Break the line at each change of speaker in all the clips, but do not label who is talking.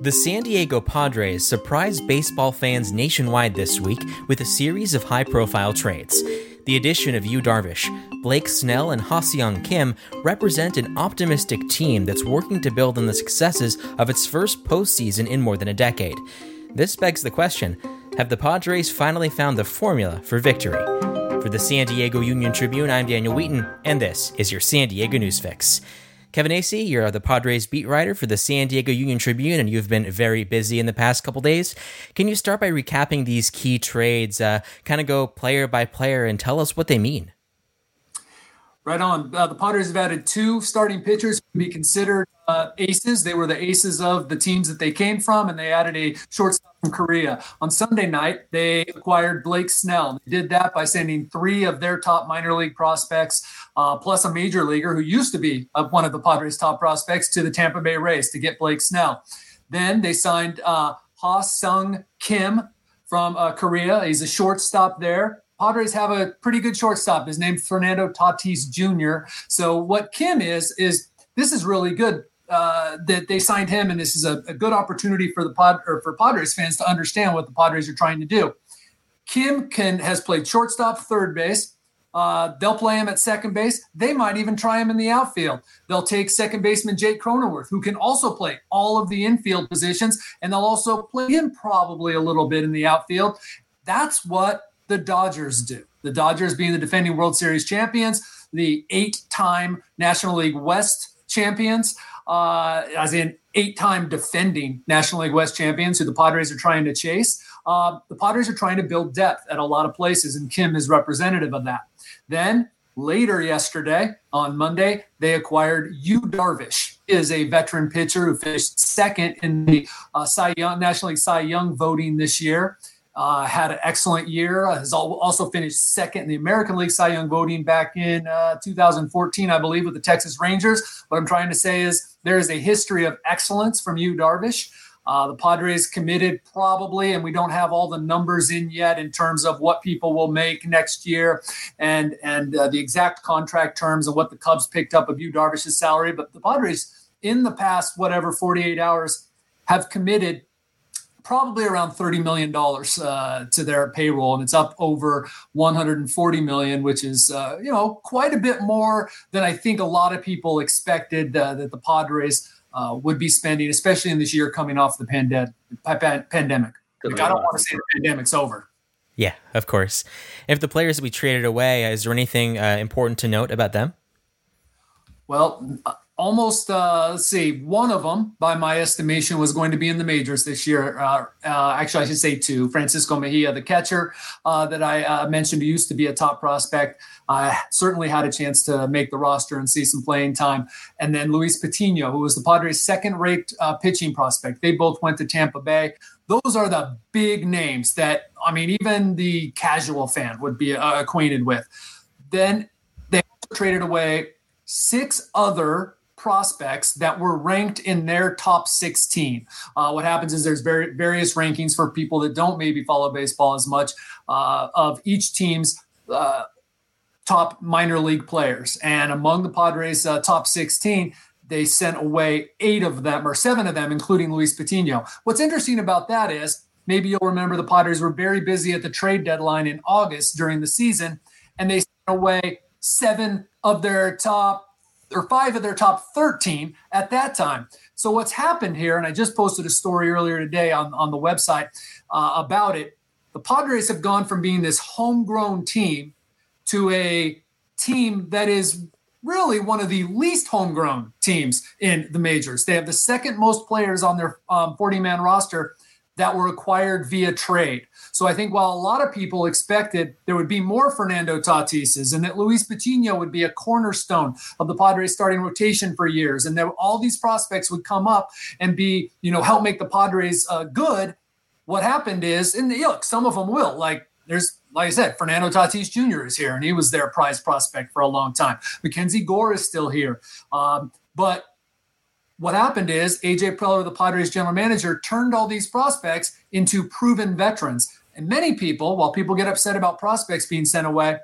The San Diego Padres surprised baseball fans nationwide this week with a series of high profile trades. The addition of Yu Darvish, Blake Snell, and Ha-Seong Kim represent an optimistic team that's working to build on the successes of its first postseason in more than a decade. This begs the question have the Padres finally found the formula for victory? For the San Diego Union Tribune, I'm Daniel Wheaton, and this is your San Diego News Fix. Kevin Acee, you're the Padres beat writer for the San Diego Union Tribune, and you've been very busy in the past couple days. Can you start by recapping these key trades, uh, kind of go player by player, and tell us what they mean?
Right on. Uh, the Padres have added two starting pitchers to be considered uh, aces. They were the aces of the teams that they came from, and they added a shortstop from Korea. On Sunday night, they acquired Blake Snell. They did that by sending three of their top minor league prospects, uh, plus a major leaguer who used to be uh, one of the Padres' top prospects, to the Tampa Bay Rays to get Blake Snell. Then they signed uh, Ha-Seong Kim from uh, Korea. He's a shortstop there. Padres have a pretty good shortstop. His name's Fernando Tatis Jr. So what Kim is is this is really good uh, that they signed him, and this is a, a, good opportunity for the pod or for Padres fans to understand what the Padres are trying to do. Kim can has played shortstop, third base. Uh, they'll play him at second base. They might even try him in the outfield. They'll take second baseman Jake Cronenworth, who can also play all of the infield positions, and they'll also play him probably a little bit in the outfield. That's what the Dodgers do. The Dodgers being the defending World Series champions, the eight-time National League West champions uh, as in eight time defending National League West champions who the Padres are trying to chase. Uh, the Padres are trying to build depth at a lot of places, and Kim is representative of that. Then later yesterday, on Monday, they acquired Yu Darvish, is a veteran pitcher who finished second in the uh, Cy Young, National League Cy Young voting this year. Uh, had an excellent year. Has also finished second in the American League Cy Young voting back in uh, 2014, I believe, with the Texas Rangers. What I'm trying to say is there is a history of excellence from Yu Darvish. Uh, the Padres committed probably, and we don't have all the numbers in yet in terms of what people will make next year and and uh, the exact contract terms and what the Cubs picked up of Yu Darvish's salary. But the Padres, in the past whatever 48 hours, have committed probably around $30 million uh, to their payroll and it's up over 140 million which is uh, you know quite a bit more than i think a lot of people expected uh, that the padres uh, would be spending especially in this year coming off the pandemic. Pandemic like, i don't want to say the pandemic's over.
Yeah of course. If the players that we traded away is there anything uh, important to note about them?
Well almost uh, let's see one of them by my estimation was going to be in the majors this year. Uh, uh, actually i should say two francisco mejia the catcher uh, that i uh, mentioned who used to be a top prospect. Certainly had a chance to make the roster and see some playing time. And then luis patino who was the padres second rate uh, pitching prospect. They both went to tampa bay. Those are the big names that i mean even the casual fan would be acquainted with. Then they traded away. Six other prospects that were ranked in their top 16. Uh, what happens is there's very, various rankings for people that don't maybe follow baseball as much uh, of each team's uh, top minor league players. And among the Padres' uh, top 16, they sent away eight of them or seven of them, including Luis Patino. What's interesting about that is maybe you'll remember the Padres were very busy at the trade deadline in August during the season, and they sent away seven of their top or five of their top 13 at that time. So what's happened here, and I just posted a story earlier today on, on the website uh, about it. The Padres have gone from being this homegrown team to a team that is really one of the least homegrown teams in the majors. They have the second most players on their 40 um, man roster that were acquired via trade. So I think while a lot of people expected there would be more Fernando Tatises and that Luis Patino would be a cornerstone of the Padres starting rotation for years, and that all these prospects would come up and be, you know, help make the Padres uh, good. What happened is, and look, some of them will. Like there's, like I said, Fernando Tatis Jr. is here, and he was their prize prospect for a long time. Mackenzie Gore is still here, um, but what happened is AJ Preller, the Padres general manager, turned all these prospects into proven veterans. And many people, while people get upset about prospects being sent away,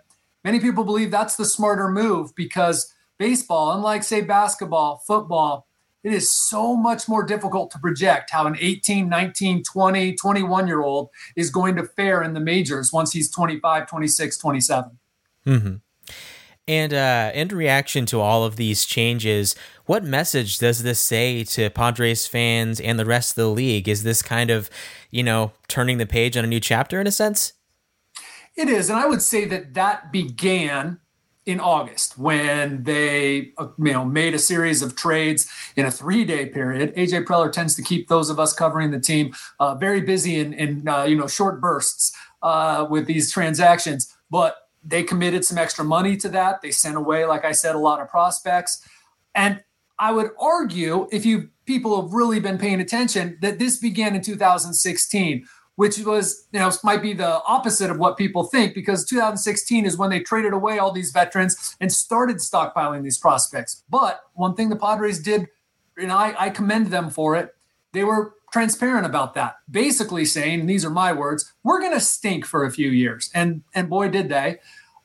many people believe that's the smarter move because baseball, unlike, say, basketball, football, it is so much more difficult to project how an 18, 19, 20, 21 year old is going to fare in the majors once he's 25, 26, 27.
Mm-hmm. And uh, in reaction to all of these changes, what message does this say to Padres fans and the rest of the league? Is this kind of, you know, turning the page on a new chapter in a sense?
It is. And I would say that that began in August when they uh, you know made a series of trades in a three day period. AJ Preller tends to keep those of us covering the team uh, very busy in, in uh, you know short bursts uh, with these transactions, but they committed some extra money to that. They sent away, like I said, a lot of prospects, and I would argue if you people have really been paying attention that this began in 2016 which was, you know, might be the opposite of what people think because 2016 is when they traded away all these veterans and started stockpiling these prospects. But one thing the Padres did, and I, I commend them for it, they were transparent about that, basically saying, these are my words, we're going to stink for a few years. And, and boy, did they.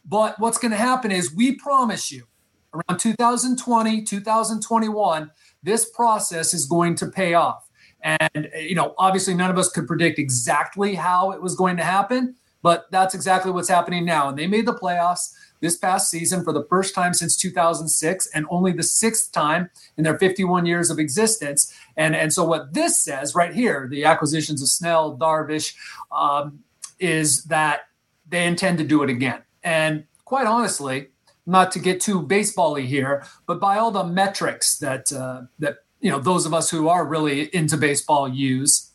But what's going to happen is we promise you around 2020, 2021, this process is going to pay off. And, you know, obviously none of us could predict exactly how it was going to happen, but that's exactly what's happening now. And they made the playoffs this past season for the first time since 2006 and only the sixth time in their 51 years of existence. And, and so what this says right here, the acquisitions of Snell, Darvish, um, is that they intend to do it again. And quite honestly, not to get too basebally here, but by all the metrics that uh, that you know those of us who are really into baseball use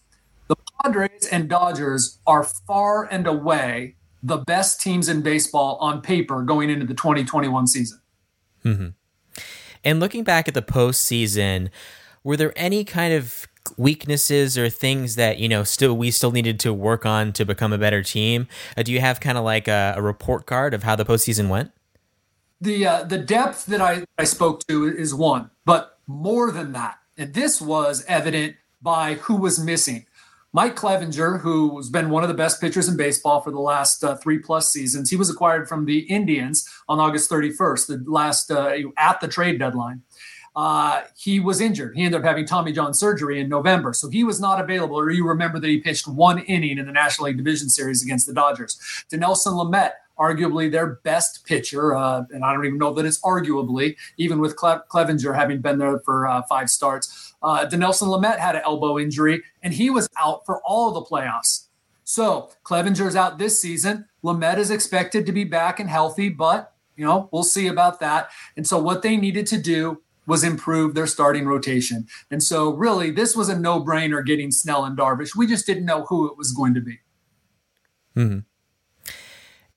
padres and dodgers are far and away the best teams in baseball on paper going into the 2021 season
mm-hmm. and looking back at the postseason were there any kind of weaknesses or things that you know still we still needed to work on to become a better team uh, do you have kind of like a, a report card of how the postseason went
the uh, the depth that I, I spoke to is one, but more than that, and this was evident by who was missing. Mike Clevinger, who has been one of the best pitchers in baseball for the last uh, three plus seasons, he was acquired from the Indians on August 31st, the last uh, at the trade deadline. Uh, he was injured. He ended up having Tommy John surgery in November, so he was not available. Or you remember that he pitched one inning in the National League Division Series against the Dodgers. Dinelson Lamet arguably their best pitcher. Uh, and I don't even know that it's arguably, even with Cle- Clevinger having been there for uh, five starts. Uh, Dinelson Lamet had an elbow injury, and he was out for all the playoffs. So Clevinger's out this season. Lamet is expected to be back and healthy, but you know we'll see about that. And so what they needed to do was improve their starting rotation. And so really, this was a no-brainer getting Snell and Darvish. We just didn't know who it was going to be.
Hmm.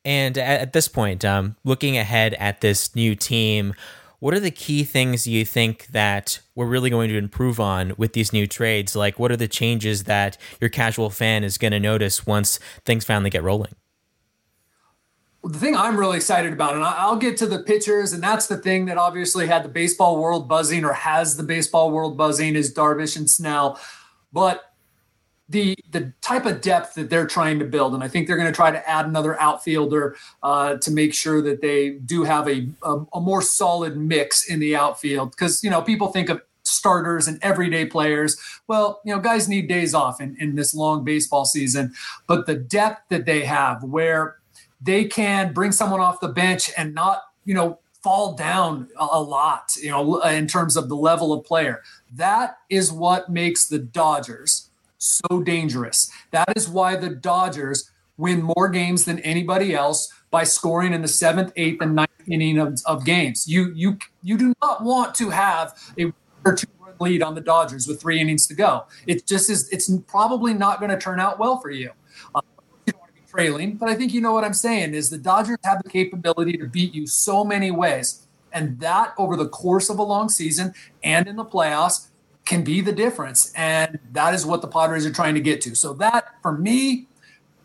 And at, this point, um, looking ahead at this new team, what are the key things you think that we're really going to improve on with these new trades? Like, what are the changes that your casual fan is going to notice once things finally get rolling?
the thing I'm really excited about, and I'll get to the pitchers, and that's the thing that obviously had the baseball world buzzing or has the baseball world buzzing is Darvish and Snell. But the the type of depth that they're trying to build, and I think they're going to try to add another outfielder uh, to make sure that they do have a, a, a more solid mix in the outfield. Because you know people think of starters and everyday players. Well, you know, guys need days off in, in this long baseball season, but the depth that they have, where they can bring someone off the bench and not, you know, fall down a lot, you know, in terms of the level of player. That is what makes the Dodgers so dangerous. That is why the Dodgers win more games than anybody else by scoring in the seventh, eighth, and ninth inning of, of games. You you you do not want to have a or two run lead on the Dodgers with three innings to go. It just is. It's probably not going to turn out well for you. Uh, you don't want to be trailing, but I think you know what I'm saying. Is the Dodgers have the capability to beat you so many ways, and that over the course of a long season and in the playoffs can be the difference. And that is what the Padres are trying to get to. So that for me,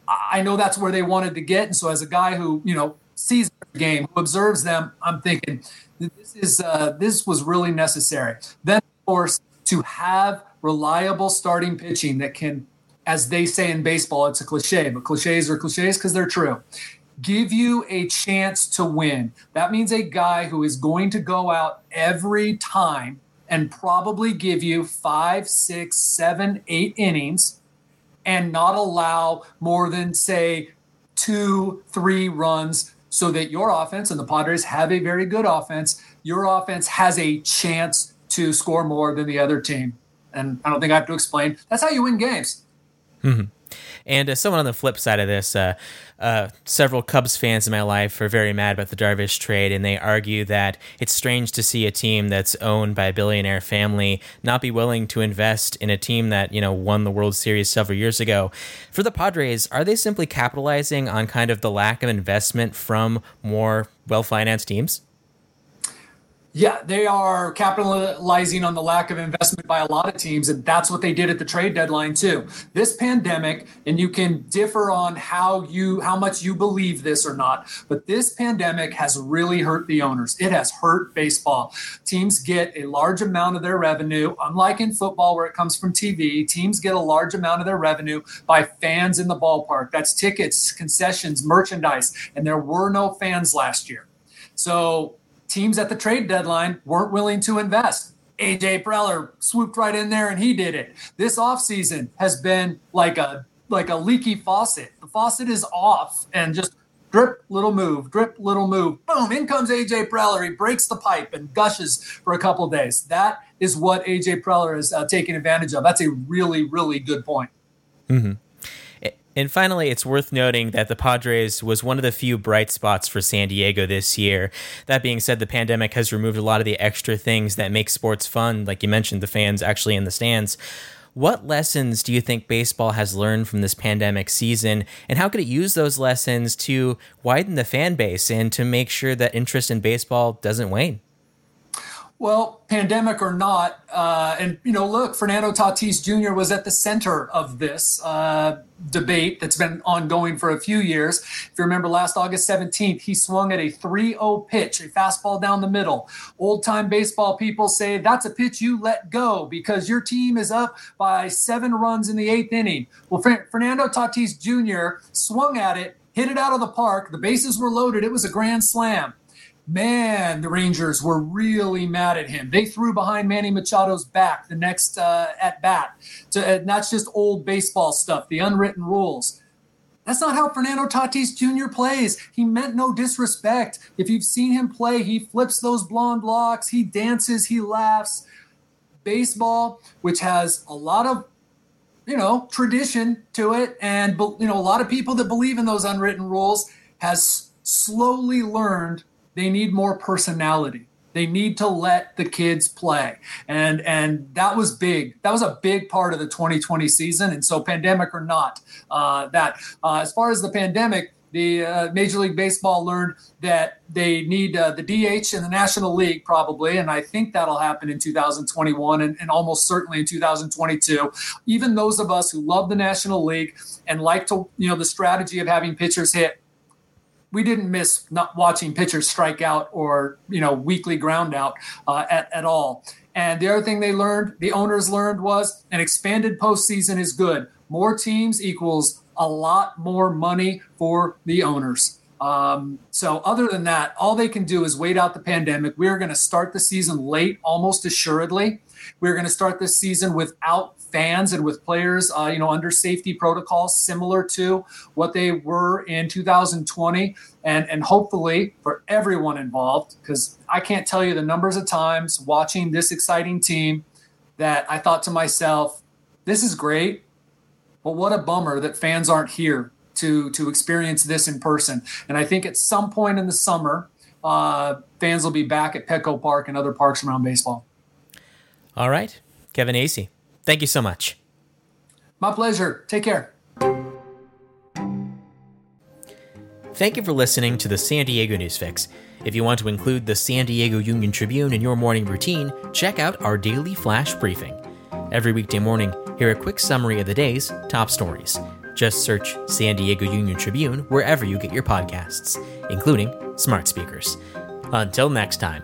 I know that's where they wanted to get. And so as a guy who, you know, sees the game, who observes them, I'm thinking this is uh, this was really necessary. Then of course to have reliable starting pitching that can, as they say in baseball, it's a cliche, but cliches are cliches because they're true. Give you a chance to win. That means a guy who is going to go out every time and probably give you five, six, seven, eight innings and not allow more than, say, two, three runs so that your offense and the Padres have a very good offense. Your offense has a chance to score more than the other team. And I don't think I have to explain. That's how you win games.
Mm-hmm. And uh, someone on the flip side of this, uh, uh, several Cubs fans in my life are very mad about the Darvish trade, and they argue that it's strange to see a team that's owned by a billionaire family not be willing to invest in a team that you know won the World Series several years ago. For the Padres, are they simply capitalizing on kind of the lack of investment from more well-financed teams?
Yeah, they are capitalizing on the lack of investment by a lot of teams, and that's what they did at the trade deadline too. This pandemic, and you can differ on how you how much you believe this or not, but this pandemic has really hurt the owners. It has hurt baseball. Teams get a large amount of their revenue, unlike in football where it comes from TV. Teams get a large amount of their revenue by fans in the ballpark. That's tickets, concessions, merchandise, and there were no fans last year. So teams at the trade deadline weren't willing to invest. AJ Preller swooped right in there and he did it. This offseason has been like a like a leaky faucet. The faucet is off and just drip, little move, drip, little move. Boom, in comes AJ Preller. He breaks the pipe and gushes for a couple days. That is what AJ Preller is uh, taking advantage of. That's a really, really good point.
Mm-hmm. And finally, it's worth noting that the Padres was one of the few bright spots for San Diego this year. That being said, the pandemic has removed a lot of the extra things that make sports fun, like you mentioned, the fans actually in the stands. What lessons do you think baseball has learned from this pandemic season, and how could it use those lessons to widen the fan base and to make sure that interest in baseball doesn't wane?
Well, pandemic or not, uh, and you know, look, Fernando Tatis Jr. was at the center of this uh, debate that's been ongoing for a few years. If you remember, last August 17th, he swung at a 3-0 pitch, a fastball down the middle. Old-time baseball people say that's a pitch you let go because your team is up by seven runs in the eighth inning. Well, Fernando Tatis Jr. swung at it, hit it out of the park. The bases were loaded. It was a grand slam man, the Rangers were really mad at him. They threw behind Manny Machado's back the next uh, at bat. To, and that's just old baseball stuff, the unwritten rules. That's not how Fernando Tatis Jr. plays. He meant no disrespect. If you've seen him play, he flips those blonde locks, he dances, he laughs. Baseball, which has a lot of you know tradition to it and you know a lot of people that believe in those unwritten rules has slowly learned they need more personality. They need to let the kids play. And and that was big. That was a big part of the 2020 season. And so pandemic or not, uh, that uh, as far as the pandemic, the uh, Major League Baseball learned that they need uh, the DH in the National League probably, and I think that'll happen in 2021 and, and, almost certainly in 2022. Even those of us who love the National League and like to, you know, the strategy of having pitchers hit we didn't miss not watching pitchers strike out or you know weekly ground out uh, at, at all. And the other thing they learned, the owners learned, was an expanded postseason is good. More teams equals a lot more money for the owners. Um, so other than that, all they can do is wait out the pandemic. We're going to start the season late, almost assuredly. We're going to start this season without fans and with players, uh, you know, under safety protocols similar to what they were in 2020, and and hopefully for everyone involved, because I can't tell you the numbers of times watching this exciting team that I thought to myself, this is great, but what a bummer that fans aren't here to to experience this in person. And I think at some point in the summer, uh, fans will be back at Petco Park and other parks around baseball.
All right, Kevin Acee. Thank you so much.
My pleasure. Take care.
Thank you for listening to the San Diego News Fix. If you want to include the San Diego Union Tribune in your morning routine, check out our daily flash briefing. Every weekday morning, hear a quick summary of the day's top stories. Just search San Diego Union Tribune wherever you get your podcasts, including smart speakers. Until next time.